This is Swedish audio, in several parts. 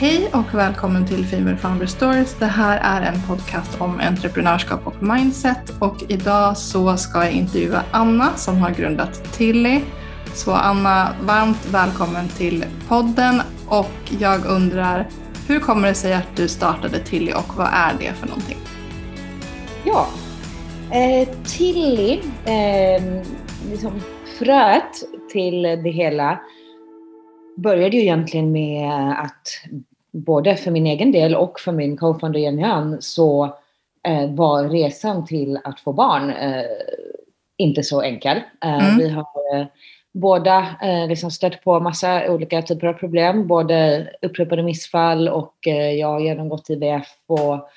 Hej och välkommen till Female Founder Stories. Det här är en podcast om entreprenörskap och mindset och idag så ska jag intervjua Anna som har grundat Tilly. Så Anna, varmt välkommen till podden och jag undrar hur kommer det sig att du startade Tilly och vad är det för någonting? Ja, eh, Tilly, eh, liksom fröet till det hela började ju egentligen med att både för min egen del och för min co-founder Jenny Ann så eh, var resan till att få barn eh, inte så enkel. Eh, mm. Vi har båda liksom stött på massa olika typer av problem, både upprepade missfall och jag har genomgått IVF och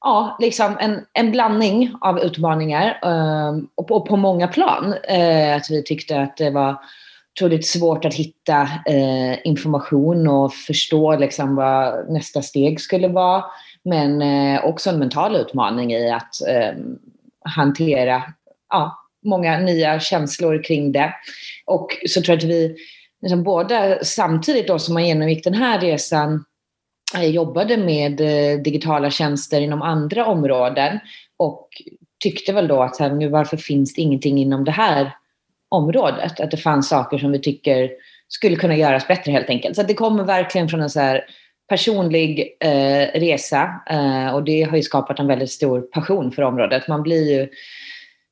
ja, liksom en, en blandning av utmaningar och, på, och på många plan. att vi tyckte att det var otroligt svårt att hitta eh, information och förstå liksom, vad nästa steg skulle vara. Men eh, också en mental utmaning i att eh, hantera ja, många nya känslor kring det. Och så tror jag att vi liksom, båda samtidigt då som man genomgick den här resan eh, jobbade med eh, digitala tjänster inom andra områden och tyckte väl då att här, nu varför finns det ingenting inom det här området. Att det fanns saker som vi tycker skulle kunna göras bättre helt enkelt. Så det kommer verkligen från en så här personlig eh, resa eh, och det har ju skapat en väldigt stor passion för området. Man blir ju,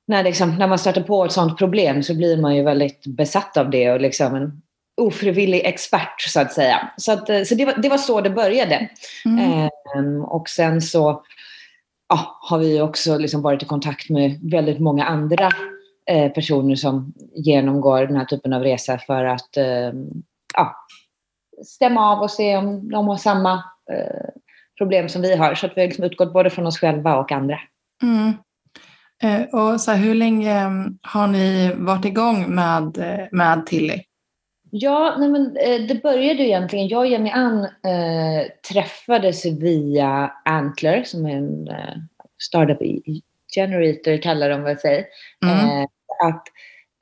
när, liksom, när man stöter på ett sådant problem så blir man ju väldigt besatt av det och liksom en ofrivillig expert så att säga. Så, att, eh, så det, var, det var så det började. Mm. Eh, och sen så ja, har vi också liksom varit i kontakt med väldigt många andra personer som genomgår den här typen av resa för att eh, ja, stämma av och se om de har samma eh, problem som vi har. Så att vi har liksom utgått både från oss själva och andra. Mm. och så här, hur länge har ni varit igång med, med Tilly? Ja, nej men, det började egentligen, jag och Jenny Ann eh, träffades via Antler som är en eh, startup i generator kallar de väl sig. Mm. Eh, att,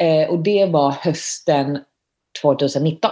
eh, och det var hösten 2019.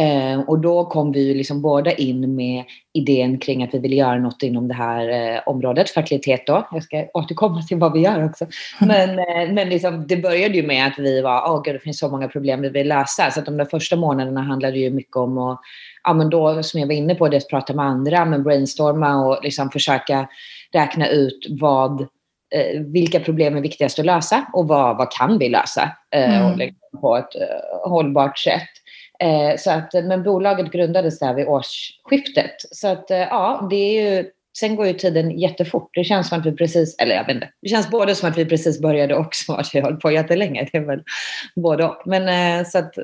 Eh, och då kom vi liksom båda in med idén kring att vi ville göra något inom det här eh, området, fertilitet då. Jag ska återkomma till vad vi gör också. Men, eh, men liksom, det började ju med att vi var, åh oh, gud det finns så många problem vi vill lösa. Så att de där första månaderna handlade ju mycket om att, ja men då som jag var inne på, dels prata med andra, men brainstorma och liksom försöka räkna ut vad eh, vilka problem är viktigast att lösa och vad, vad kan vi lösa eh, mm. liksom på ett eh, hållbart sätt. Eh, så att, men bolaget grundades där vid årsskiftet. Så att eh, ja, det är ju Sen går ju tiden jättefort. Det känns som att vi precis, eller jag vet inte, det känns både som att vi precis började och som att vi har hållit på jättelänge. Det är väl både och. Men eh, så att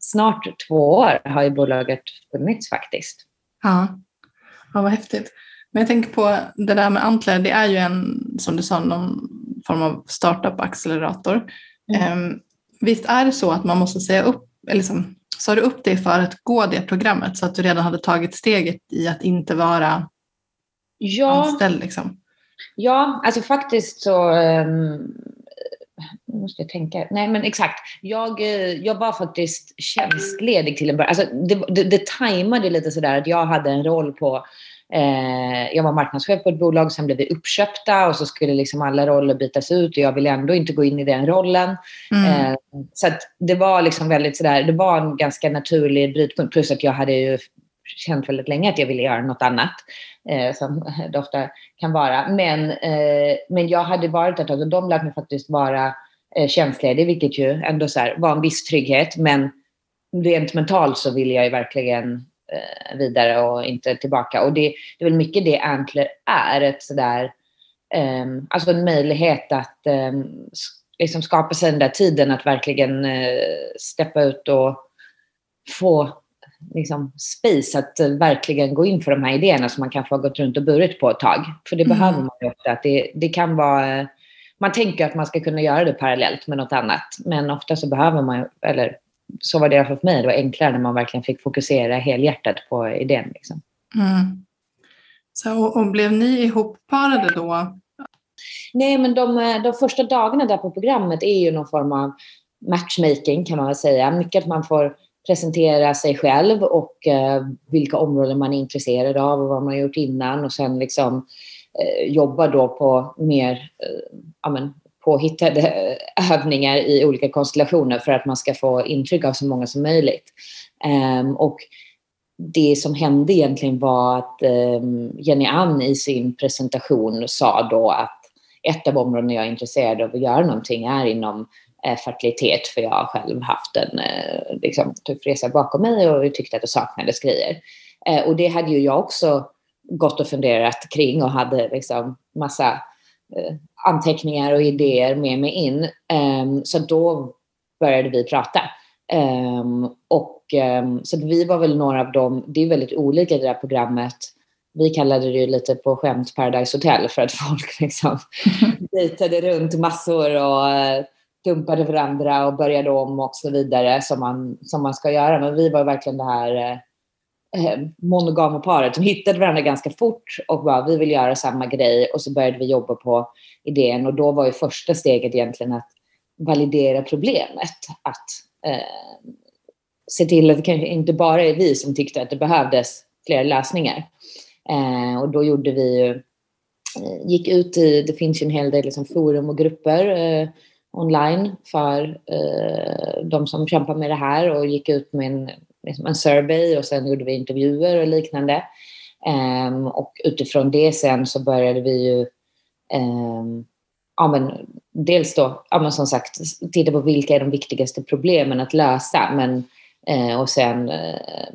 snart två år har ju bolaget funnits faktiskt. Ja, ja vad häftigt. Men jag tänker på det där med Antler, det är ju en, som du sa, någon form av startup-accelerator. Mm. Um, visst är det så att man måste säga upp, eller liksom, sa du upp dig för att gå det programmet så att du redan hade tagit steget i att inte vara ja. anställd? Liksom? Ja, alltså faktiskt så um, måste jag tänka. Nej, men exakt. Jag, eh, jag var faktiskt tjänstledig till en början. Alltså, det, det, det tajmade lite sådär att jag hade en roll på Eh, jag var marknadschef på ett bolag, sen blev vi uppköpta och så skulle liksom alla roller bytas ut och jag ville ändå inte gå in i den rollen. Mm. Eh, så det var liksom väldigt sådär, det var en ganska naturlig brytpunkt. Plus att jag hade ju känt väldigt länge att jag ville göra något annat, eh, som det ofta kan vara. Men, eh, men jag hade varit tag och de lät mig faktiskt vara eh, tjänstledig, vilket ju ändå så här, var en viss trygghet. Men rent mentalt så ville jag ju verkligen vidare och inte tillbaka. Och det, det är väl mycket det Antler är, ett sådär, eh, alltså en möjlighet att eh, liksom skapa sig den där tiden att verkligen eh, steppa ut och få liksom, space att uh, verkligen gå in för de här idéerna som man kanske har gått runt och burit på ett tag. För det mm. behöver man ju ofta. Att det, det kan vara, man tänker att man ska kunna göra det parallellt med något annat. Men ofta så behöver man, eller så var det i alla fall för mig. Det var enklare när man verkligen fick fokusera helhjärtat på idén. Liksom. Mm. Så, och, och, blev ni ihopparade då? Nej, men de, de första dagarna där på programmet är ju någon form av matchmaking kan man väl säga. Mycket att man får presentera sig själv och eh, vilka områden man är intresserad av och vad man har gjort innan och sen liksom eh, jobba då på mer eh, ja, men, påhittade övningar i olika konstellationer för att man ska få intryck av så många som möjligt. Um, och det som hände egentligen var att um, Jenny Ann i sin presentation sa då att ett av områdena jag är intresserad av att göra någonting är inom eh, fertilitet för jag har själv haft en eh, liksom, tuff resa bakom mig och tyckte att det saknades grejer. Eh, och det hade ju jag också gått och funderat kring och hade liksom massa anteckningar och idéer med mig in. Um, så då började vi prata. Um, och, um, så vi var väl några av dem, det är väldigt olika det där programmet. Vi kallade det ju lite på skämt Paradise Hotel för att folk liksom dejtade runt massor och uh, dumpade varandra och började om och så vidare som man, som man ska göra. Men vi var verkligen det här eh, Eh, monogama paret som hittade varandra ganska fort och bara vi vill göra samma grej och så började vi jobba på idén och då var ju första steget egentligen att validera problemet. Att eh, se till att det kanske inte bara är vi som tyckte att det behövdes fler lösningar. Eh, och då gjorde vi ju, eh, gick ut i, det finns ju en hel del liksom forum och grupper eh, online för eh, de som kämpar med det här och gick ut med en liksom en survey och sen gjorde vi intervjuer och liknande. Um, och utifrån det sen så började vi ju um, ja, men, dels då, ja, men som sagt, titta på vilka är de viktigaste problemen att lösa men, uh, och sen uh,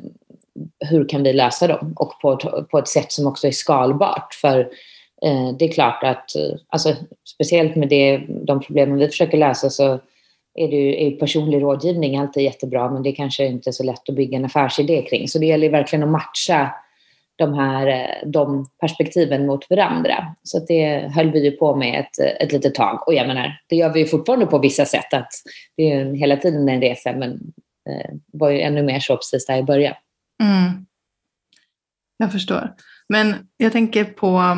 hur kan vi lösa dem och på ett, på ett sätt som också är skalbart. För uh, det är klart att, alltså, speciellt med det, de problemen vi försöker lösa så är, det, är personlig rådgivning alltid jättebra men det kanske inte är så lätt att bygga en affärsidé kring. Så det gäller verkligen att matcha de här de perspektiven mot varandra. Så det höll vi ju på med ett, ett litet tag. Och jag menar, det gör vi ju fortfarande på vissa sätt. Att det är hela tiden en resa men eh, var ju ännu mer så precis där i början. Mm. Jag förstår. Men jag tänker på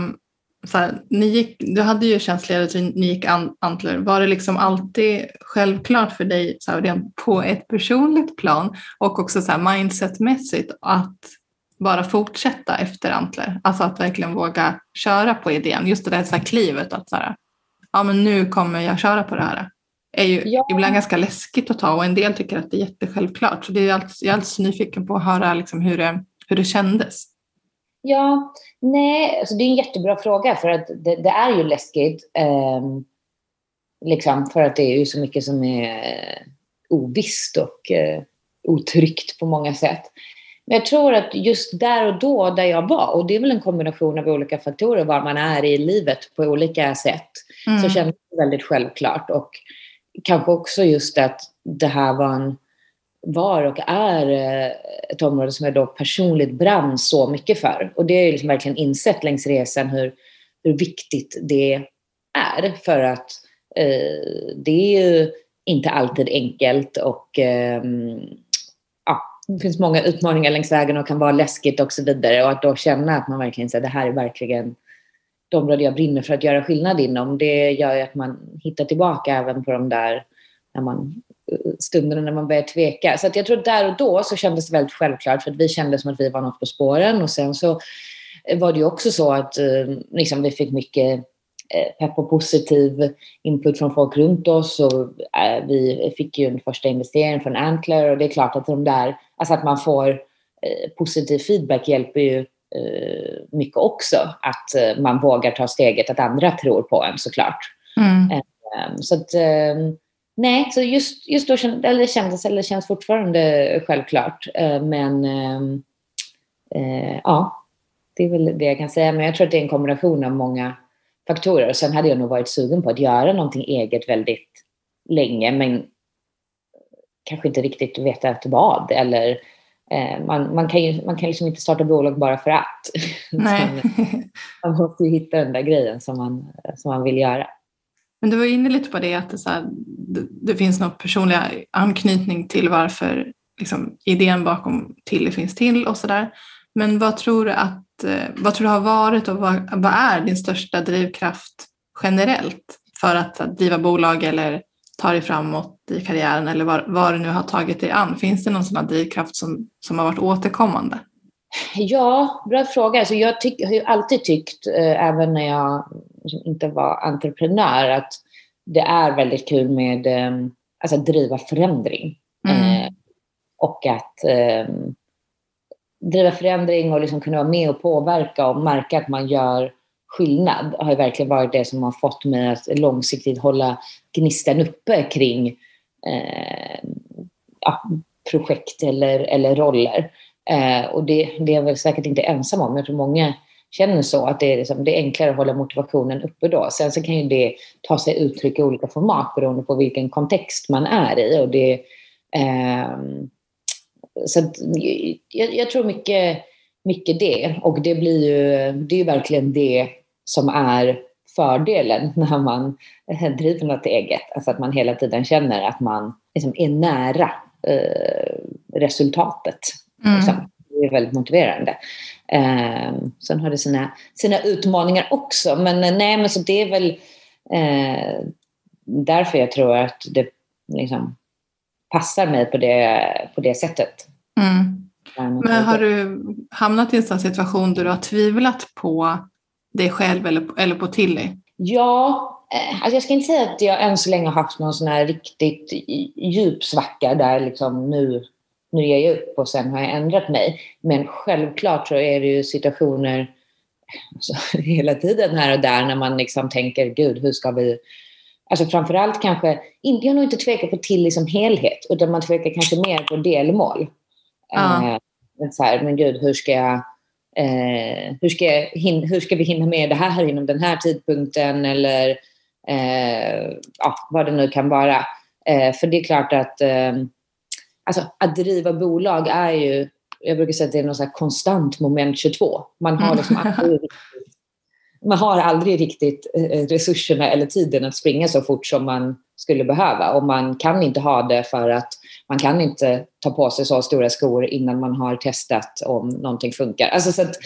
så här, ni gick, du hade ju tjänstledigt och ni gick Antler. Var det liksom alltid självklart för dig så här, på ett personligt plan och också så här, mindsetmässigt att bara fortsätta efter Antler? Alltså att verkligen våga köra på idén. Just det där så här klivet att så här, ja men nu kommer jag köra på det här. är ju ja. ibland ganska läskigt att ta och en del tycker att det är jättesjälvklart. Så det är alltid, jag är alltid nyfiken på att höra liksom hur, det, hur det kändes. Ja, nej, alltså det är en jättebra fråga för att det, det är ju läskigt. Eh, liksom för att det är ju så mycket som är ovisst och eh, otryggt på många sätt. Men jag tror att just där och då där jag var, och det är väl en kombination av olika faktorer var man är i livet på olika sätt, mm. så kändes det väldigt självklart. Och kanske också just att det här var en var och är eh, ett område som jag då personligt brann så mycket för. Och det har jag liksom verkligen insett längs resan hur, hur viktigt det är. För att eh, det är ju inte alltid enkelt och eh, ja, det finns många utmaningar längs vägen och kan vara läskigt och så vidare. Och att då känna att man verkligen säger det här är verkligen det område jag brinner för att göra skillnad inom. Det gör ju att man hittar tillbaka även på de där när man stunderna när man börjar tveka. Så att jag tror där och då så kändes det väldigt självklart för att vi kände som att vi var något på spåren och sen så var det ju också så att eh, liksom, vi fick mycket eh, pepp och positiv input från folk runt oss och eh, vi fick ju en första investering från Antler och det är klart att de där, alltså att man får positiv feedback hjälper ju mycket också. Att man vågar ta steget, att andra tror på en såklart. Mm. Så att Nej, så just, just då känd, eller kändes, eller känns fortfarande självklart. Eh, men ehm, eh, ja, det är väl det jag kan säga. Men jag tror att det är en kombination av många faktorer. Och sen hade jag nog varit sugen på att göra någonting eget väldigt länge, men kanske inte riktigt veta vad. Eller, eh, man, man, kan ju, man kan liksom inte starta bolag bara för att. Nej. man måste ju hitta den där grejen som man, som man vill göra. Men du var inne lite på det att det, så här, det, det, finns någon personlig anknytning till varför liksom, idén bakom Tilly finns till och sådär. Men vad tror du att eh, vad tror du har varit och vad, vad är din största drivkraft generellt för att, att driva bolag eller ta dig framåt i karriären eller vad, vad du nu har tagit dig an? Finns det någon sån här drivkraft som, som har varit återkommande? Ja, bra fråga. Alltså jag tyck, har ju alltid tyckt, eh, även när jag liksom inte var entreprenör, att det är väldigt kul med eh, alltså att driva förändring. Mm. Eh, och att eh, driva förändring och liksom kunna vara med och påverka och märka att man gör skillnad har verkligen varit det som har fått mig att långsiktigt hålla gnistan uppe kring eh, ja, projekt eller, eller roller. Eh, och det, det är jag väl säkert inte ensam om. Jag tror många känner så, att det är, liksom, det är enklare att hålla motivationen uppe då. Sen så kan ju det ta sig uttryck i olika format beroende på vilken kontext man är i. Och det, eh, så att, jag, jag, tror mycket, mycket det. Och det blir ju, det är ju verkligen det som är fördelen när man driver något eget. Alltså att man hela tiden känner att man liksom är nära eh, resultatet. Mm. Liksom. Det är väldigt motiverande. Eh, sen har det sina, sina utmaningar också. Men eh, nej, men så det är väl eh, därför jag tror att det liksom passar mig på det, på det sättet. Mm. Men har du hamnat i en sån situation där du har tvivlat på dig själv eller, eller på Tilly? Ja, eh, alltså jag ska inte säga att jag än så länge har haft någon sån här riktigt djup svacka där liksom nu, nu ger jag upp och sen har jag ändrat mig. Men självklart så är det ju situationer alltså, hela tiden här och där när man liksom tänker, gud, hur ska vi Alltså framförallt kanske, jag har nog inte tvekat på Tilly som helhet, utan man tvekar kanske mer på delmål. Ja. Eh, så här, men gud, hur ska jag eh, hur, ska jag, hur ska vi hinna med det här inom den här tidpunkten eller eh, ja, vad det nu kan vara. Eh, för det är klart att eh, alltså, att driva bolag är ju, jag brukar säga att det är något konstant moment 22. Man har liksom aldrig, man har aldrig riktigt eh, resurserna eller tiden att springa så fort som man skulle behöva och man kan inte ha det för att man kan inte ta på sig så stora skor innan man har testat om någonting funkar. Alltså så att,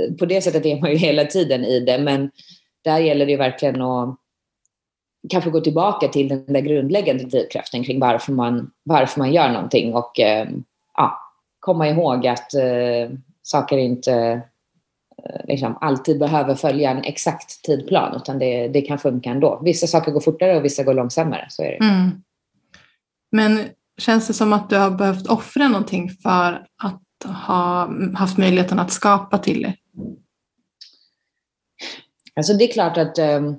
eh, på det sättet är man ju hela tiden i det, men där gäller det ju verkligen att kanske gå tillbaka till den där grundläggande drivkraften kring varför man, varför man gör någonting och eh, ja, komma ihåg att eh, saker inte eh, liksom, alltid behöver följa en exakt tidplan utan det, det kan funka ändå. Vissa saker går fortare och vissa går långsammare. Så är det. Mm. Men Känns det som att du har behövt offra någonting för att ha haft möjligheten att skapa till det? Alltså det är klart att um,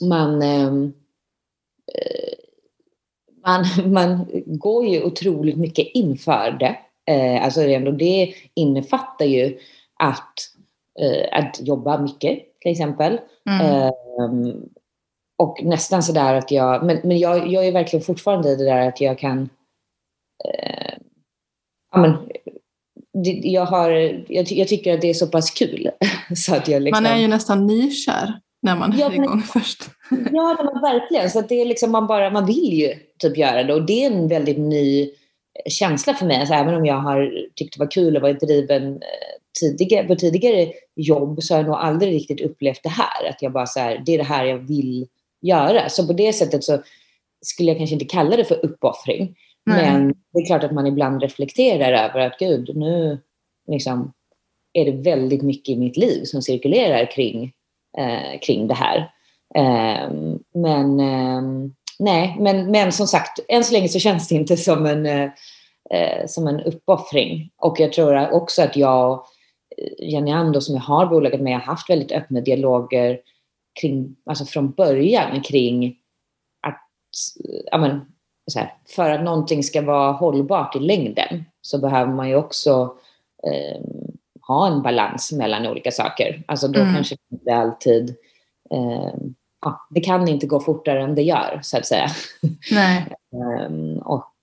man, um, man, man går ju otroligt mycket inför det. Uh, alltså det, innefattar ju att, uh, att jobba mycket till exempel. Mm. Um, och nästan sådär att jag, men, men jag, jag är verkligen fortfarande i det där att jag kan, eh, ja men, jag, har, jag, jag, tycker att det är så pass kul. så att jag liksom, man är ju nästan nykär när man ja, är igång först. ja, men verkligen. Så det är liksom man, bara, man vill ju typ göra det och det är en väldigt ny känsla för mig. Alltså, även om jag har tyckt det var kul att vara driven eh, tidigare, på tidigare jobb så har jag nog aldrig riktigt upplevt det här. Att jag bara så här, det är det här jag vill göra. Så på det sättet så skulle jag kanske inte kalla det för uppoffring. Men det är klart att man ibland reflekterar över att gud, nu liksom, är det väldigt mycket i mitt liv som cirkulerar kring, eh, kring det här. Eh, men eh, nej, men, men som sagt, än så länge så känns det inte som en, eh, eh som en uppoffring. Och jag tror också att jag och eh, Jenny Ando som jag har bolaget med har haft väldigt öppna dialoger kring, alltså från början kring att, ja men, så här, för att någonting ska vara hållbart i längden så behöver man ju också eh, ha en balans mellan olika saker. Alltså då mm. kanske inte alltid eh, ja, det kan inte gå fortare än det gör, så att säga. Nej. um, och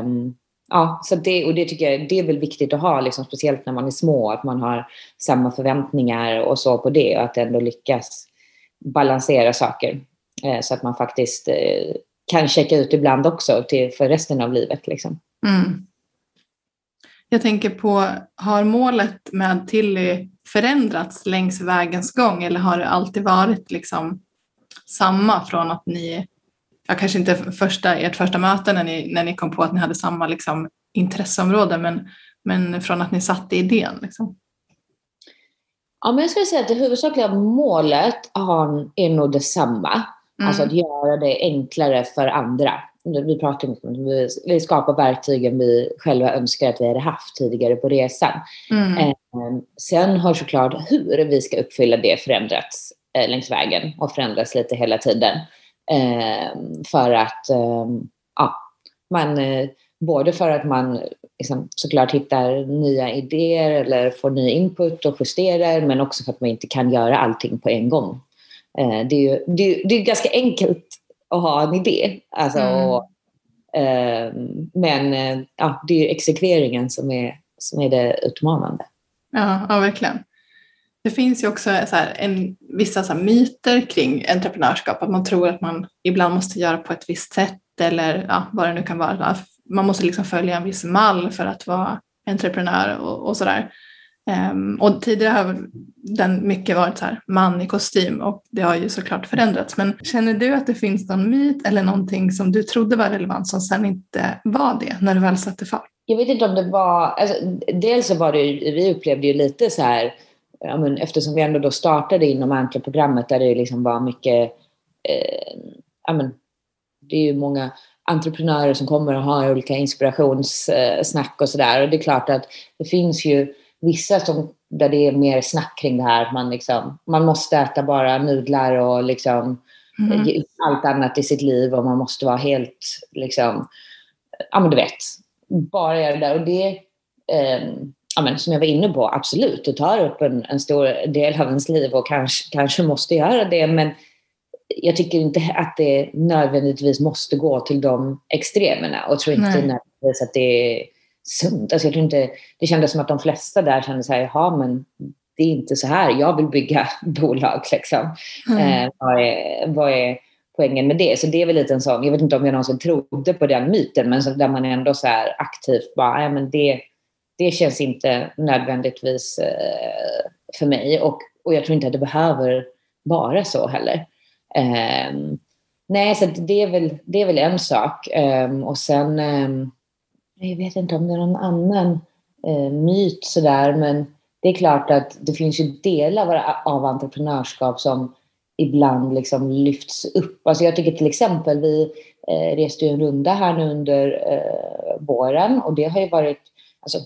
um, ja, så det, och det tycker jag det är väl viktigt att ha, liksom, speciellt när man är små, att man har samma förväntningar och så på det och att ändå lyckas balansera saker eh, så att man faktiskt eh, kan checka ut ibland också till, för resten av livet. Liksom. Mm. Jag tänker på, har målet med Tilly förändrats längs vägens gång eller har det alltid varit liksom samma från att ni ja, kanske inte första, ert första möte när ni, när ni kom på att ni hade samma liksom, intresseområde, men, men från att ni satte idén? Liksom. Ja, men jag skulle säga att det huvudsakliga målet är nog detsamma. Mm. Alltså att göra det enklare för andra. Vi pratar om vi, vi skapar verktygen vi själva önskar att vi hade haft tidigare på resan. Mm. Eh, sen har såklart hur vi ska uppfylla det förändrats eh, längs vägen och förändras lite hela tiden. Eh, för att ja, man, både för att man liksom, såklart hittar nya idéer eller får ny input och justerar men också för att man inte kan göra allting på en gång. Det, är ju, det, är, det är ganska enkelt att ha en idé. Alltså, mm. och, eh, men ja, det är exekveringen som är, som är det utmanande. Ja, ja verkligen. Det finns ju också så här, en, vissa så myter kring entreprenörskap, att man tror att man ibland måste göra på ett visst sätt eller ja, vad det nu kan vara. Man måste liksom följa en viss mall för att vara entreprenör och, och sådär. Um, och tidigare har den mycket varit så här, man i kostym och det har ju såklart förändrats. Men känner du att det finns någon myt eller någonting som du trodde var relevant som sen inte var det när du väl satte fart? Jag vet inte om det var, alltså, dels så var det ju, vi upplevde ju lite så här, ja, men eftersom vi ändå då startade inom Antler-programmet där det liksom var mycket, eh, ja, men, det är ju många entreprenörer som kommer och har olika inspirationssnack och sådär. Och det är klart att det finns ju vissa som, där det är mer snack kring det här. Man, liksom, man måste äta bara nudlar och liksom, mm. allt annat i sitt liv och man måste vara helt, liksom, ja men du vet, bara göra det där. Och det, eh, ja, men, som jag var inne på, absolut, det tar upp en, en stor del av ens liv och kanske, kanske måste göra det. Men jag tycker inte att det nödvändigtvis måste gå till de extremerna och tror inte nödvändigtvis att det är sunt. Alltså jag tror inte, det kändes som att de flesta där kände så här, jaha men det är inte så här jag vill bygga bolag. Liksom. Mm. Eh, vad, är, vad är poängen med det? Så det är väl lite en sån, jag vet inte om jag någonsin trodde på den myten, men så där man ändå så här aktivt bara, nej men det, det känns inte nödvändigtvis eh, för mig. Och, och jag tror inte att det behöver vara så heller. Eh, nej, så det är, väl, det är väl en sak. Um, och sen um, jag vet inte om det är någon annan eh, myt sådär, men det är klart att det finns ju delar av entreprenörskap som ibland liksom lyfts upp. Alltså jag tycker till exempel, vi eh, reste ju en runda här nu under eh, våren och det har ju varit, alltså,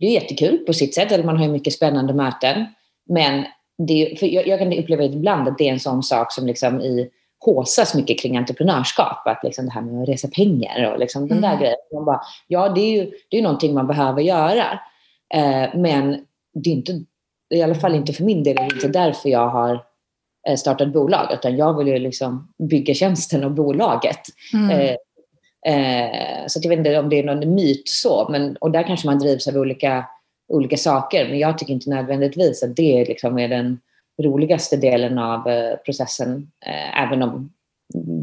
det är jättekul på sitt sätt, eller man har ju mycket spännande möten. Men det, för jag, jag kan uppleva ibland att det är en sån sak som liksom i håsas mycket kring entreprenörskap. Att liksom det här med att resa pengar och liksom den där mm. grejen. Man bara, ja, det är ju det är någonting man behöver göra. Eh, men det är inte, i alla fall inte för min del, det är inte därför jag har eh, startat bolag. Utan jag vill ju liksom bygga tjänsten och bolaget. Mm. Eh, eh, så jag vet inte om det är någon myt så. Men, och där kanske man drivs av olika, olika saker. Men jag tycker inte nödvändigtvis att det liksom är den roligaste delen av eh, processen, eh, även om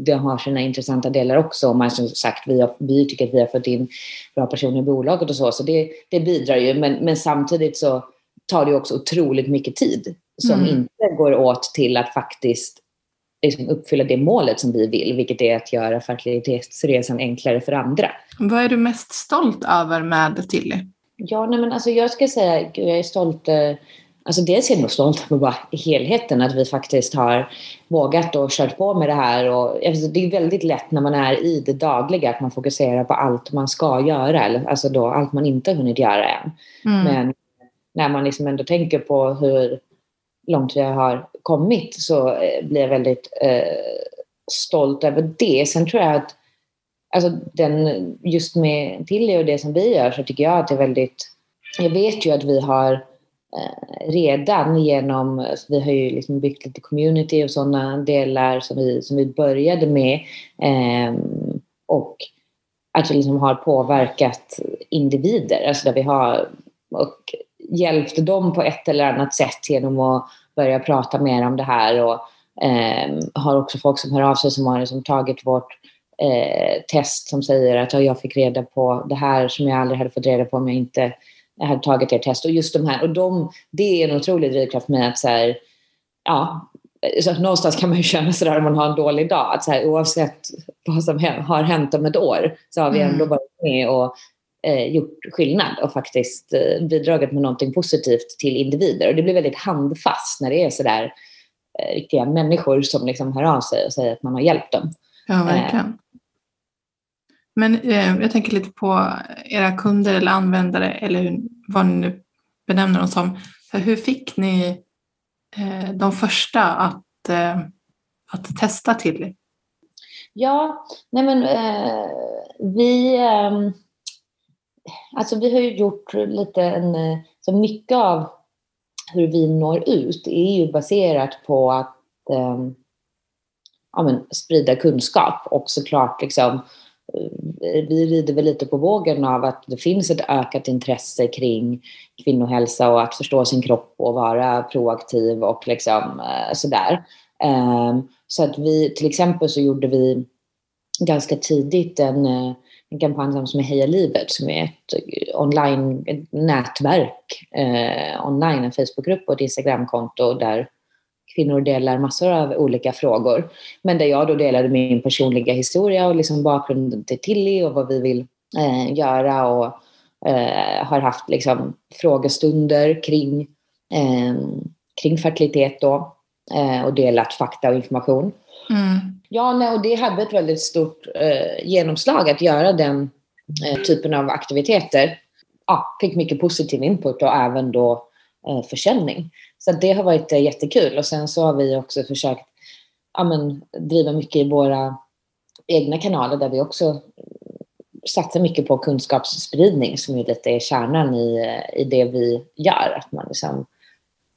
det har sina intressanta delar också. Men som sagt, vi, har, vi tycker att vi har fått in bra personer i bolaget och så, så det, det bidrar ju. Men, men samtidigt så tar det också otroligt mycket tid som mm. inte går åt till att faktiskt liksom uppfylla det målet som vi vill, vilket är att göra fertilitetsresan enklare för andra. Vad är du mest stolt över med Tilly? Ja, nej men alltså jag ska säga, jag är stolt eh, Alltså dels är jag nog stolt över bara helheten, att vi faktiskt har vågat och kört på med det här. Och, alltså det är väldigt lätt när man är i det dagliga att man fokuserar på allt man ska göra, eller alltså då allt man inte har hunnit göra än. Mm. Men när man liksom ändå tänker på hur långt vi har kommit så eh, blir jag väldigt eh, stolt över det. Sen tror jag att alltså den, just med Tilly och det som vi gör så tycker jag att det är väldigt... Jag vet ju att vi har Eh, redan genom, vi har ju liksom byggt lite community och sådana delar som vi, som vi började med. Eh, och att vi liksom har påverkat individer, alltså där vi har och hjälpt dem på ett eller annat sätt genom att börja prata mer om det här och eh, har också folk som hör av sig som har liksom tagit vårt eh, test som säger att ja, jag fick reda på det här som jag aldrig hade fått reda på om jag inte jag hade tagit ert test. Och just de här, och de, det är en otrolig drivkraft för mig att så här, ja, så någonstans kan man ju känna sådär om man har en dålig dag, att så här, oavsett vad som har hänt om ett år så har vi ändå mm. varit med och eh, gjort skillnad och faktiskt eh, bidragit med någonting positivt till individer. Och det blir väldigt handfast när det är sådär eh, riktiga människor som liksom hör av sig och säger att man har hjälpt dem. Ja, verkligen. Men eh, jag tänker lite på era kunder eller användare eller hur, vad ni nu benämner dem som. Hur fick ni eh, de första att, eh, att testa till? Ja, nej men eh, vi, ehm, alltså vi har ju gjort lite en, eh, så mycket av hur vi når ut är ju baserat på att ehm, ja, men, sprida kunskap och såklart liksom Eh, vi rider väl lite på vågen av att det finns ett ökat intresse kring kvinnohälsa och att förstå sin kropp och vara proaktiv och liksom eh, sådär. Ehm, så att vi, till exempel så gjorde vi ganska tidigt en, eh, en kampanj som är Heja livet som är ett online ett nätverk eh, online, en Facebookgrupp och ett Instagramkonto där kvinnor delar massor av olika frågor. Men där jag då delade min personliga historia och liksom bakgrunden till Tilly och vad vi vill eh, göra och eh, har haft liksom frågestunder kring, eh, kring fertilitet då eh, och delat fakta och information. Mm. Ja, nej, och det hade ett väldigt stort eh, genomslag att göra den eh, typen av aktiviteter. Ja, fick mycket positiv input och även då försäljning. Så det har varit eh, jättekul och sen så har vi också försökt ja, men, driva mycket i våra egna kanaler där vi också satsar mycket på kunskapsspridning som är lite kärnan i, i det vi gör. Att man liksom,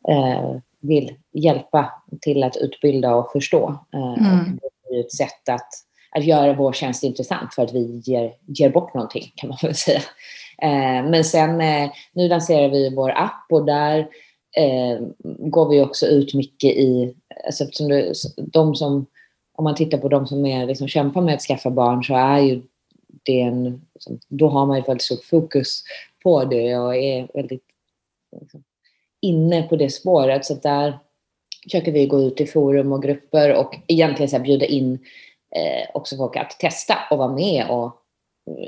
eh, vill hjälpa till att utbilda och förstå. Eh, mm. och det är ett sätt att, att göra vår tjänst intressant för att vi ger, ger bort någonting kan man väl säga. Eh, men sen eh, nu lanserar vi vår app och där eh, går vi också ut mycket i, alltså eftersom det, de som, om man tittar på de som är, liksom, kämpar med att skaffa barn så är ju det en, liksom, då har man ju väldigt stort fokus på det och är väldigt liksom, inne på det spåret. Så där försöker vi gå ut i forum och grupper och egentligen så här, bjuda in eh, också folk att testa och vara med och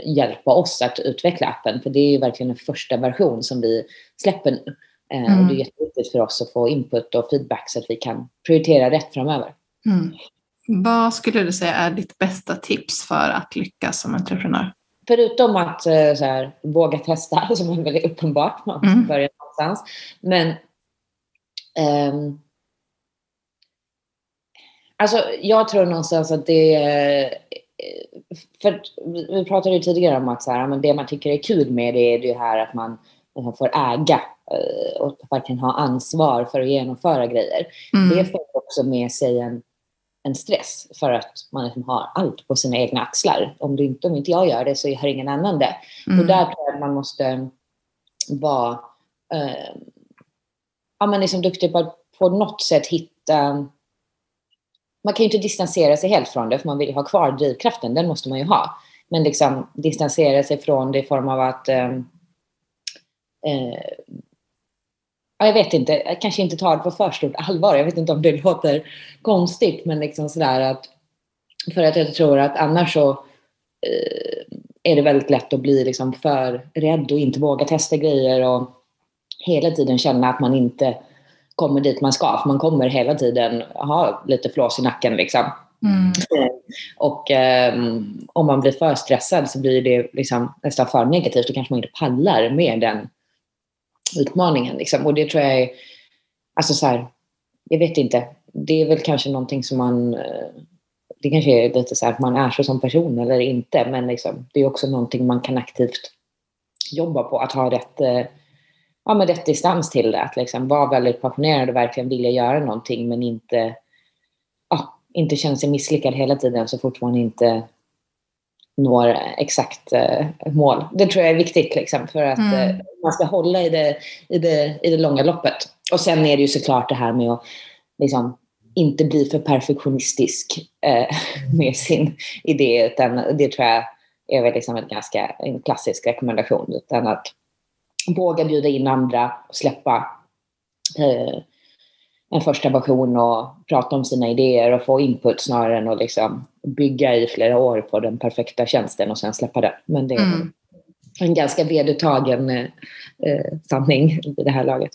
hjälpa oss att utveckla appen. För det är ju verkligen en första version som vi släpper nu. Mm. Och det är mm. jätteviktigt för oss att få input och feedback så att vi kan prioritera rätt framöver. Mm. Vad skulle du säga är ditt bästa tips för att lyckas som entreprenör? Förutom att eh, så här, våga testa, som är väldigt uppenbart, man mm. börja någonstans. Men um, Alltså, jag tror någonstans att det är... För vi pratade ju tidigare om att så här, men det man tycker är kul med det är det här att man får äga Eh, och verkligen ha ansvar för att genomföra grejer. Mm. Det för också med sig en, en stress för att man liksom har allt på sina egna axlar. Om, du inte, om inte jag gör det så gör ingen annan det. Mm. Och där tror jag att man måste vara eh, ja, är liksom duktig på att på något sätt hitta man kan ju inte distansera sig helt från det, för man vill ju ha kvar drivkraften, den måste man ju ha. Men liksom distansera sig från det i form av att eh, eh, jag vet inte, jag kanske inte tar det på för stort allvar. Jag vet inte om det låter konstigt, men liksom sådär att för att jag tror att annars så eh, är det väldigt lätt att bli liksom för rädd och inte våga testa grejer och hela tiden känna att man inte kommer dit man ska. För man kommer hela tiden ha lite flås i nacken liksom. Mm. Och um, om man blir för stressad så blir det liksom nästan för negativt. Då kanske man inte pallar med den utmaningen. Liksom. Och det tror jag är, alltså så här, jag vet inte, det är väl kanske någonting som man, eh, det kanske är lite så här att man är så som person eller inte, men liksom, det är också någonting man kan aktivt jobba på, att ha rätt, eh, ja, med rätt distans till det. Att liksom vara väldigt passionerad och verkligen vilja göra någonting men inte, ja, inte känna sig misslyckad hela tiden så fort man inte når exakt eh, mål. Det tror jag är viktigt liksom, för att mm. eh, man ska hålla i det, i, det, i det långa loppet. Och sen är det ju såklart det här med att liksom, inte bli för perfektionistisk eh, med sin idé, utan det tror jag är väl liksom en ganska en klassisk rekommendation. Utan att våga bjuda in andra och släppa, eh, en första version och prata om sina idéer och få input snarare än att liksom bygga i flera år på den perfekta tjänsten och sen släppa den. Men det är mm. en ganska vedertagen eh, sanning i det här laget.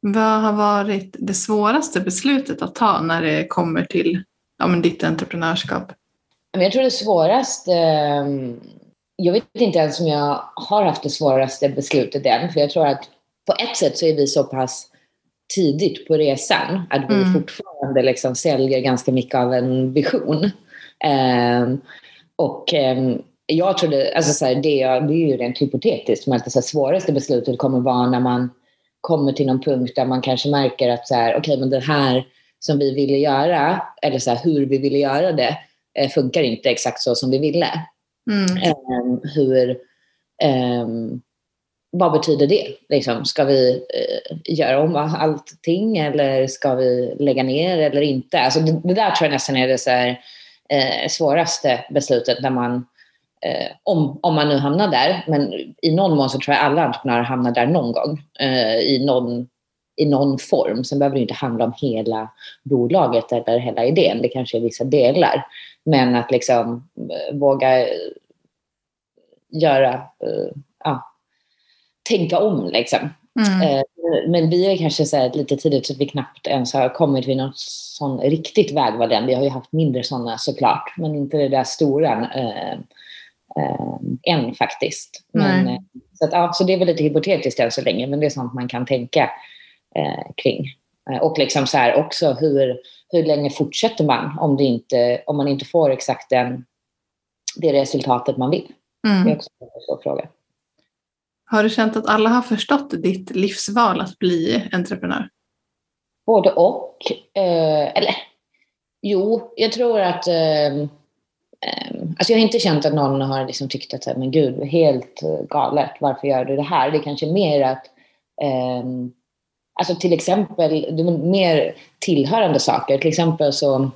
Vad har varit det svåraste beslutet att ta när det kommer till ja, men ditt entreprenörskap? Jag tror det svåraste, ehm, jag vet inte ens om jag har haft det svåraste beslutet än, för jag tror att på ett sätt så är vi så pass tidigt på resan att vi mm. fortfarande liksom säljer ganska mycket av en vision. Um, och um, jag trodde, alltså så här, det, det är ju rent hypotetiskt, men att det svåraste beslutet kommer vara när man kommer till någon punkt där man kanske märker att så här, okej, okay, men det här som vi ville göra, eller så här, hur vi ville göra det, eh, funkar inte exakt så som vi ville. Mm. Um, hur, um, vad betyder det? Liksom, ska vi eh, göra om allting eller ska vi lägga ner eller inte? Alltså, det, det där tror jag nästan är det så här, eh, svåraste beslutet när man Eh, om, om man nu hamnar där. Men i någon mån så tror jag alla entreprenörer hamnar där någon gång eh, i, någon, i någon form. Sen behöver det inte handla om hela bolaget eller hela idén. Det kanske är vissa delar. Men att liksom eh, våga eh, göra, eh, tänka om liksom. Mm. Eh, men vi är kanske så lite tidigt så att vi knappt ens har kommit till något sån riktigt vägval Vi har ju haft mindre sådana såklart, men inte det där stora. Eh, eh, än faktiskt. Men, eh, så, att, ja, så det är väl lite hypotetiskt än så länge, men det är sånt man kan tänka eh, kring. Eh, och liksom så här också hur, hur länge fortsätter man om, det inte, om man inte får exakt den, det resultatet man vill? Mm. Det är också en svår fråga. Har du känt att alla har förstått ditt livsval att bli entreprenör? Både och. Eh, eller jo, jag tror att eh, Ehm, alltså jag har inte känt att någon har liksom tyckt att men gud, helt eh, galet, varför gör du det här? Det är kanske mer att um, Alltså till exempel, mer tillhörande saker. Till exempel så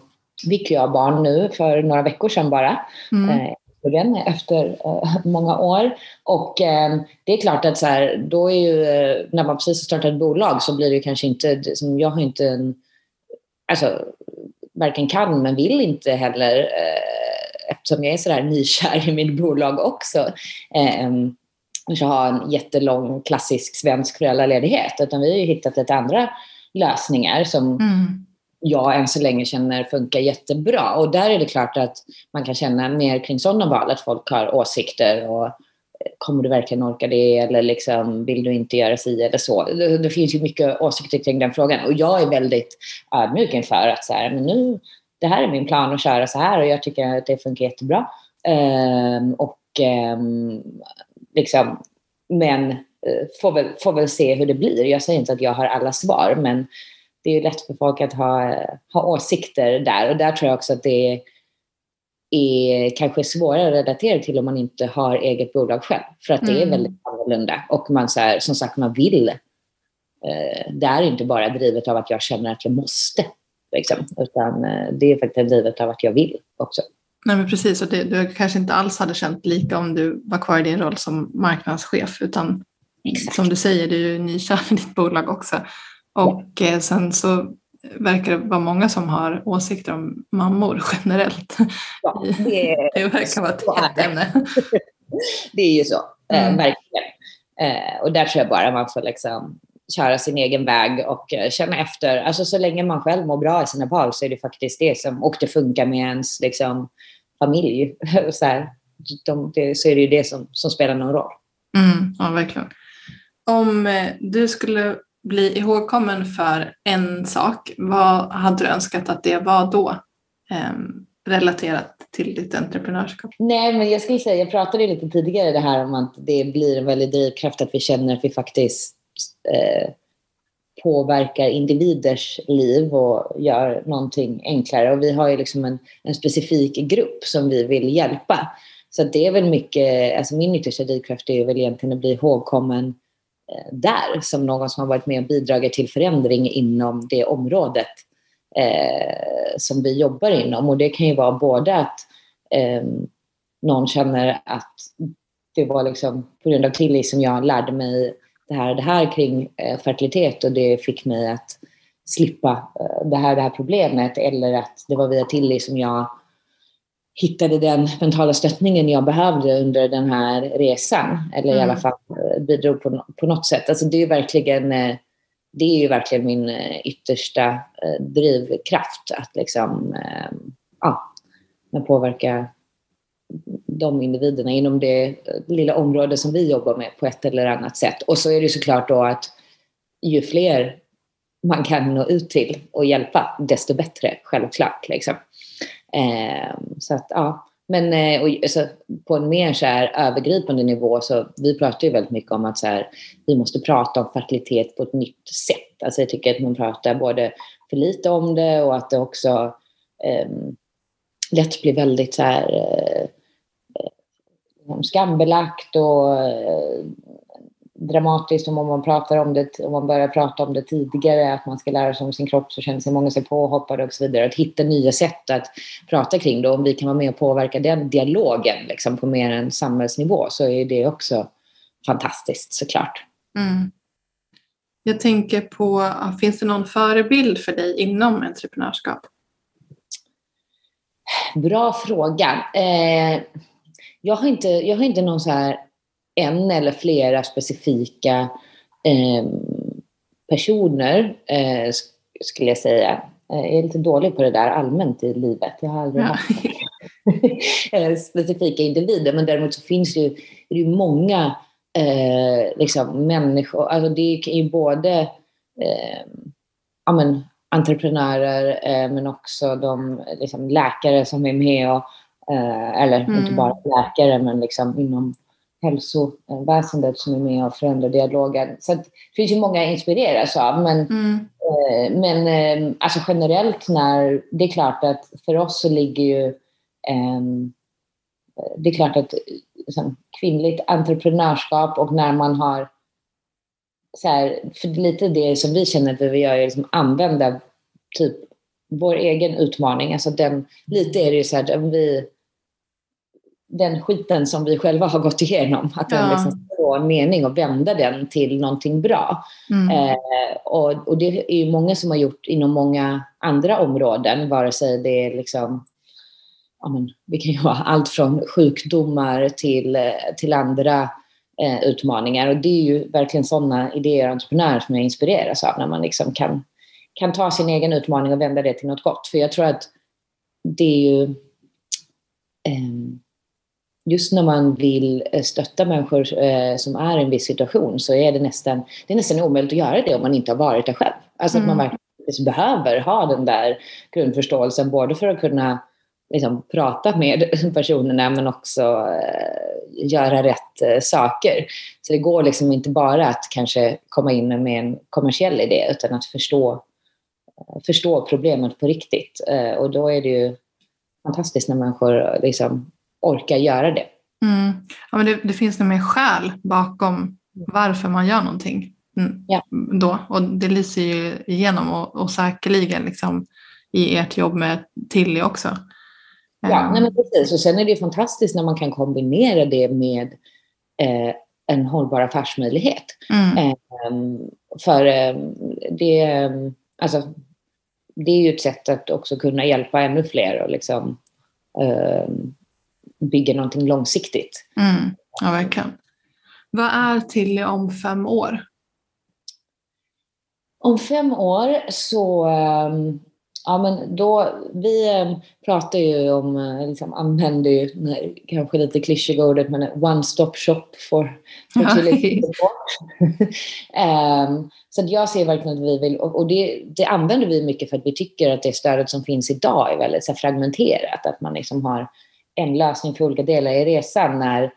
fick jag barn nu för några veckor sedan bara. Mm. Eh, efter eh, många år. Och eh, det är klart att så här, då är ju, eh, när man precis har startat ett bolag så blir det kanske inte, som jag har inte en, alltså varken kan men vill inte heller eh, eftersom jag är sådär nykär i mitt bolag också, eh, kanske ha en jättelång klassisk svensk föräldraledighet. Utan vi har ju hittat lite andra lösningar som mm jag än så länge känner funkar jättebra. Och där är det klart att man kan känna mer kring sådana val, att folk har åsikter och eh, kommer du verkligen orka det eller liksom, vill du inte göra si eller så. Det, det, finns ju mycket åsikter kring den frågan och jag är väldigt ödmjuk inför att så här, men nu det här är min plan att köra så här och jag tycker att det funkar jättebra. Um, och um, liksom, men uh, får, väl, får väl se hur det blir. Jag säger inte att jag har alla svar, men det är lätt för folk att ha, ha åsikter där. Och där tror jag också att det är kanske svårare att relatera till om man inte har eget bolag själv. För att det är mm. väldigt annorlunda. Och man så här, som sagt, man vill. Uh, det är inte bara drivet av att jag känner att jag måste. Liksom. Utan eh, det är faktiskt drivet av att jag vill också. Nej men precis, och det, du kanske inte alls hade känt lika om du var kvar i din roll som marknadschef utan Exakt. som du säger, du är ju nykär i ditt bolag också. Och. Eh, sen så verkar det vara många som har åsikter om mammor generellt. Ja, det, det verkar vara ett hett ämne. det är ju så, eh, mm. verkligen. och där tror jag bara man får liksom köra sin egen väg och eh, känna efter. Alltså så länge man själv mår bra i sina par så är det faktiskt det som, och det funkar med ens liksom, familj, så, här, de, det, så är det ju det som, som spelar någon roll. Mm, ja, verkligen. Om eh, du skulle bli ihågkommen för en sak, vad hade du önskat att det var då? Eh, relaterat till ditt entreprenörskap? Nej, men jag skulle säga, jag pratade lite tidigare det här om att det blir en väldig drivkraft att vi känner att vi faktiskt eh, påverkar individers liv och gör någonting enklare. Och vi har ju liksom en, en specifik grupp som vi vill hjälpa. Så det är väl mycket, alltså min yttersta drivkraft är väl egentligen att bli ihågkommen eh, Eh, där som någon som har varit med och bidragit till förändring inom det området eh, som vi jobbar inom. Och det kan ju vara både att eh, någon känner att det var liksom på grund av Tilly som jag lärde mig det här det här kring eh, fertilitet och det fick mig att slippa eh, det här, det här problemet eller att det var via Tilly som jag hittade den mentala stöttningen jag behövde under den här resan. Eller mm. i alla fall bidrog på, på något sätt. Alltså det är verkligen det är ju verkligen min yttersta drivkraft att liksom, ja, påverka de individerna inom det lilla område som vi jobbar med på ett eller annat sätt. Och så är det såklart då att ju fler man kan nå ut till och hjälpa, desto bättre, självklart. Liksom. Eh, så att, ja. Men eh, och, så på en mer så här, övergripande nivå så vi pratar ju väldigt mycket om att så här, vi måste prata om fertilitet på ett nytt sätt. Alltså jag tycker att man pratar både för lite om det och att det också eh, lätt blir väldigt så här, eh, eh liksom skambelagt och eh, dramatiskt om man pratar om det, om man börjar prata om det tidigare, att man ska lära sig om sin kropp så känner sig många sig påhoppade och så vidare. Att hitta nya sätt att prata kring det. Om vi kan vara med och påverka den dialogen liksom, på mer än samhällsnivå så är det också fantastiskt såklart. Mm. Jag tänker på, finns det någon förebild för dig inom entreprenörskap? Bra fråga. Eh, jag, har inte, jag har inte någon så här en eller flera specifika eh, personer, eh, skulle jag säga. Eh, jag är lite dålig på det där allmänt i livet. Jag har aldrig haft eh, specifika individer, men däremot så finns det ju, det ju många eh, liksom människor. Alltså det är ju både eh, ja, men, entreprenörer men också de liksom, läkare som är med och, eller mm. inte bara läkare men liksom inom hälsoväsendet som är med och förändrar dialogen. Så det finns ju många att inspireras av. Men, mm. eh, men eh, alltså generellt när, det är klart att för oss så ligger ju eh, det är klart att liksom, kvinnligt entreprenörskap och när man har så här, för lite det som vi känner att vi vill göra är liksom använda typ vår egen utmaning. Alltså den, lite är det ju så här, vi, den skiten som vi själva har gått igenom, att den ja. liksom få en mening och vända den till någonting bra. Mm. Eh, och, och, det är ju många som har gjort inom många andra områden, vare sig det är liksom ja, men, vi kan ju ha allt från sjukdomar till, till andra eh, utmaningar. Och det är ju verkligen sådana idéer och entreprenörer som jag inspireras av, när man liksom kan, kan ta sin egen utmaning och vända det till något gott. För jag tror att det är ju eh, just när man vill eh, stötta människor eh, som är i en viss situation så är det nästan, det är nästan omöjligt att göra det om man inte har varit där själv. Alltså mm. att man mm. verkligen behöver ha den där grundförståelsen både för att kunna liksom, prata med personerna men också eh, göra rätt eh, saker. Så det går liksom inte bara att kanske komma in med en kommersiell idé utan att förstå, förstå problemet på riktigt. Eh, och då är det ju fantastiskt när människor liksom, orkar göra det. Mm. Ja, men det, det finns nog mer skäl bakom varför man gör någonting. Mm. Ja. Då. Och det lyser ju igenom och, och säkerligen liksom i ert jobb med Tilly också. Ja, um. nej men precis. Och sen är det fantastiskt när man kan kombinera det med eh, en hållbar affärsmöjlighet. Mm. Eh, för eh, det, alltså, det är ju ett sätt att också kunna hjälpa ännu fler och liksom, bygga någonting långsiktigt. Mm. Ja, verkligen. Vad är Tilly om fem år? Om fem år så, ehm, ja men då, vi ehm, pratar ju om, eh, liksom använder ju kanske lite klyschiga ordet, men one stop shop för fertility um, Så jag ser verkligen att vi vill, och det, det, använder vi mycket för att vi tycker att det stödet som finns idag är väldigt så fragmenterat, att man liksom har en lösning för olika delar i resan när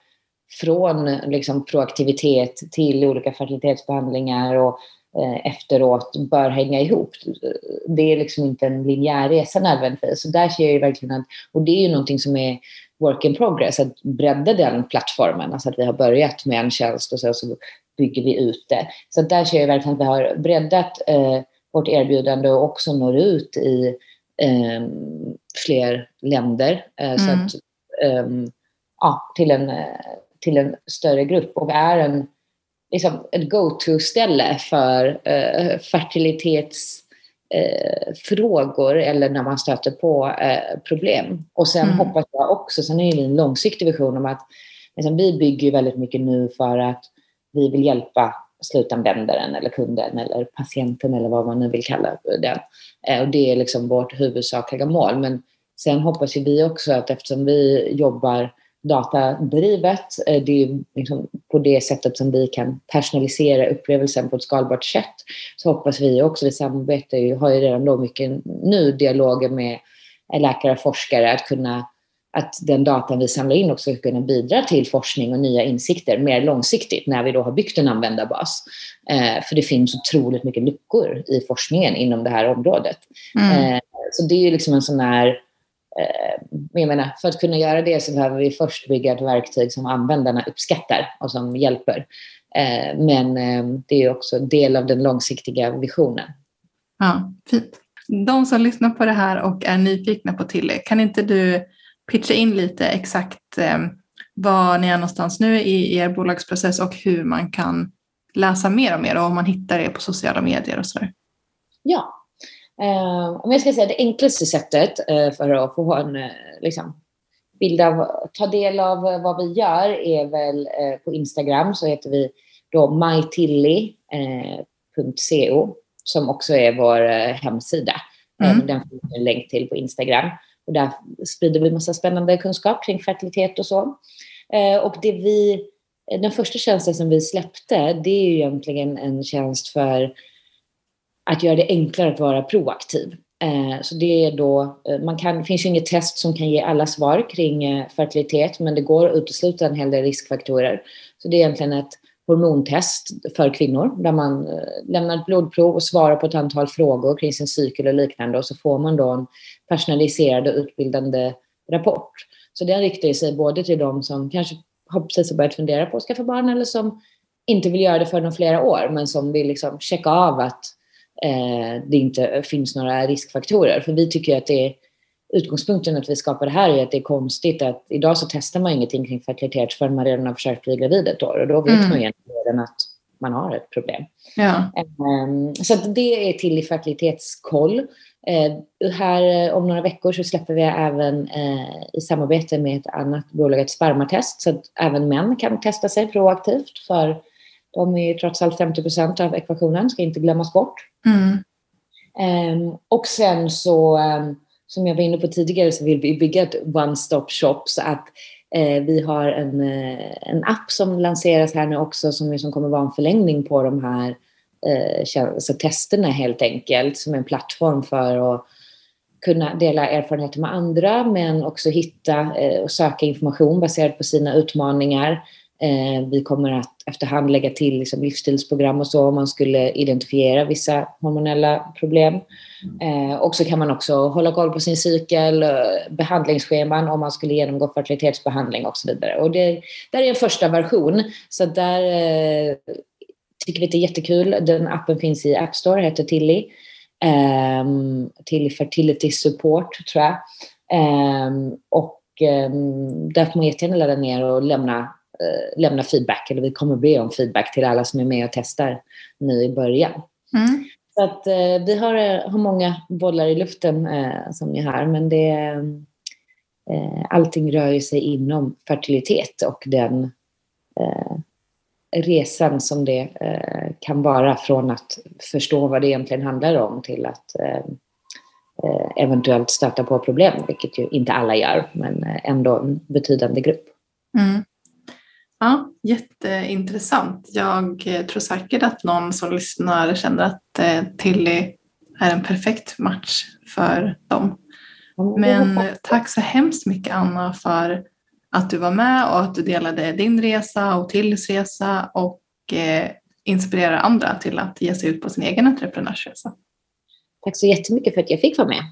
från liksom proaktivitet till olika fertilitetsbehandlingar och eh, efteråt bör hänga ihop. Det är liksom inte en linjär resa nödvändigtvis. Så där ser jag ju verkligen att, och det är ju någonting som är work in progress, att bredda den plattformen. Alltså att vi har börjat med en tjänst och sen så bygger vi ut det. Så där ser jag verkligen att vi har breddat eh, vårt erbjudande och också når ut i eh, fler länder. Eh, mm. så att, eh, ja, till, en, till en större grupp och är en, liksom ett go-to-ställe för eh, fertilitets eh, frågor eller när man stöter på eh, problem. Och sen mm. hoppas jag också, sen är det en långsiktig vision om att liksom, vi bygger väldigt mycket nu för att vi vill hjälpa slutanvändaren eller kunden eller patienten eller vad man nu vill kalla den. Eh, och det är liksom vårt huvudsakliga mål. Men sen hoppas vi också att eftersom vi jobbar datadrivet. Eh, det är liksom på det sättet som vi kan personalisera upplevelsen på ett skalbart sätt. Så hoppas vi också, vi samarbetar har ju redan då mycket nu dialoger med läkare och forskare att kunna att den datan vi samlar in också ska kunna bidra till forskning och nya insikter mer långsiktigt när vi då har byggt en användarbas. Eh, för det finns otroligt mycket luckor i forskningen inom det här området. Mm. Eh, så det är ju liksom en sån här Eh, jag menar, för att kunna göra det så behöver vi först bygga ett verktyg som användarna uppskattar och som hjälper. Eh, men eh, det är också del av den långsiktiga visionen. Ja, fint. De som lyssnar på det här och är nyfikna på Tilly, kan inte du pitcha in lite exakt var ni är någonstans nu i er bolagsprocess och hur man kan läsa mer om er och om man hittar er på sociala medier och sådär? Ja, Eh, om jag ska säga det enklaste sättet eh, för att få en eh, liksom, bild av, ta del av vad vi gör är väl på Instagram så heter vi då mytilly.co som också är vår hemsida. Mm. Den finns en länk till på Instagram. Och där sprider vi massa spännande kunskap kring fertilitet och så. Eh, och det vi, den första tjänsten som vi släppte, det är ju egentligen en tjänst för att göra det enklare att vara proaktiv. Eh, så det är då, eh, man kan, det finns ju inget test som kan ge alla svar kring fertilitet, men det går att utesluta en hel del riskfaktorer. Så det är egentligen ett hormontest för kvinnor där man eh, lämnar ett blodprov och svarar på ett antal frågor kring sin cykel och liknande och så får man då en personaliserad och utbildande rapport. Så den riktar sig både till de som kanske har precis börjat fundera på att skaffa barn eller som inte vill göra det för flera år men som vill liksom checka av att eh, det inte finns några riskfaktorer. För vi tycker att det är, utgångspunkten att vi skapar det här är att det är konstigt att idag så testar man ingenting kring fertilitet förrän man redan har försökt bli gravid ett år och då vet mm. man egentligen att man har ett problem. Ja. Um, så det är till i fertilitetskoll. Uh, här om några veckor så släpper vi även uh, i samarbete med ett annat bolag ett spermatest så att även män kan testa sig proaktivt för de är trots allt 50 procent av ekvationen, ska inte glömmas bort. Mm. Um, och sen så, um, som jag var inne på tidigare, så vill vi bygga ett one-stop shop så att eh, vi har en, eh, en app som lanseras här nu också som, som kommer vara en förlängning på de här eh, testerna helt enkelt, som en plattform för att kunna dela erfarenheter med andra men också hitta eh, och söka information baserat på sina utmaningar. Eh, Eh, vi kommer att efterhand lägga till liksom livsstilsprogram och så om man skulle identifiera vissa hormonella problem. Eh, och så kan man också hålla koll på sin cykel, eh, behandlingsscheman om man skulle genomgå fertilitetsbehandling och så vidare. Och det där är en första version, så där eh, tycker vi att det är jättekul. Den appen finns i App Store, heter Tilly. Eh, Tilly Fertility Support, tror jag. Eh, och ehm, där får man jättegärna ladda ner och lämna lämna feedback, eller vi kommer be om feedback till alla som är med och testar nu i början. Mm. Så att eh, vi har, eh, har många bollar i luften eh, som ni hör, men det, eh, allting rör ju sig inom fertilitet och den eh, resan som det eh, kan vara från att förstå vad det egentligen handlar om till att eventuellt stöta på problem, vilket ju inte alla gör, men ändå en betydande grupp. Mm. Ja, jätteintressant. Jag eh, tror säkert att någon som lyssnar känner att eh, Tilly är en perfekt match för dem. Men tack så hemskt mycket Anna för att du var med och att du delade din resa och Tillys resa och eh, inspirerar andra till att ge sig ut på sin egen entreprenörsresa. Tack så jättemycket för att jag fick vara med.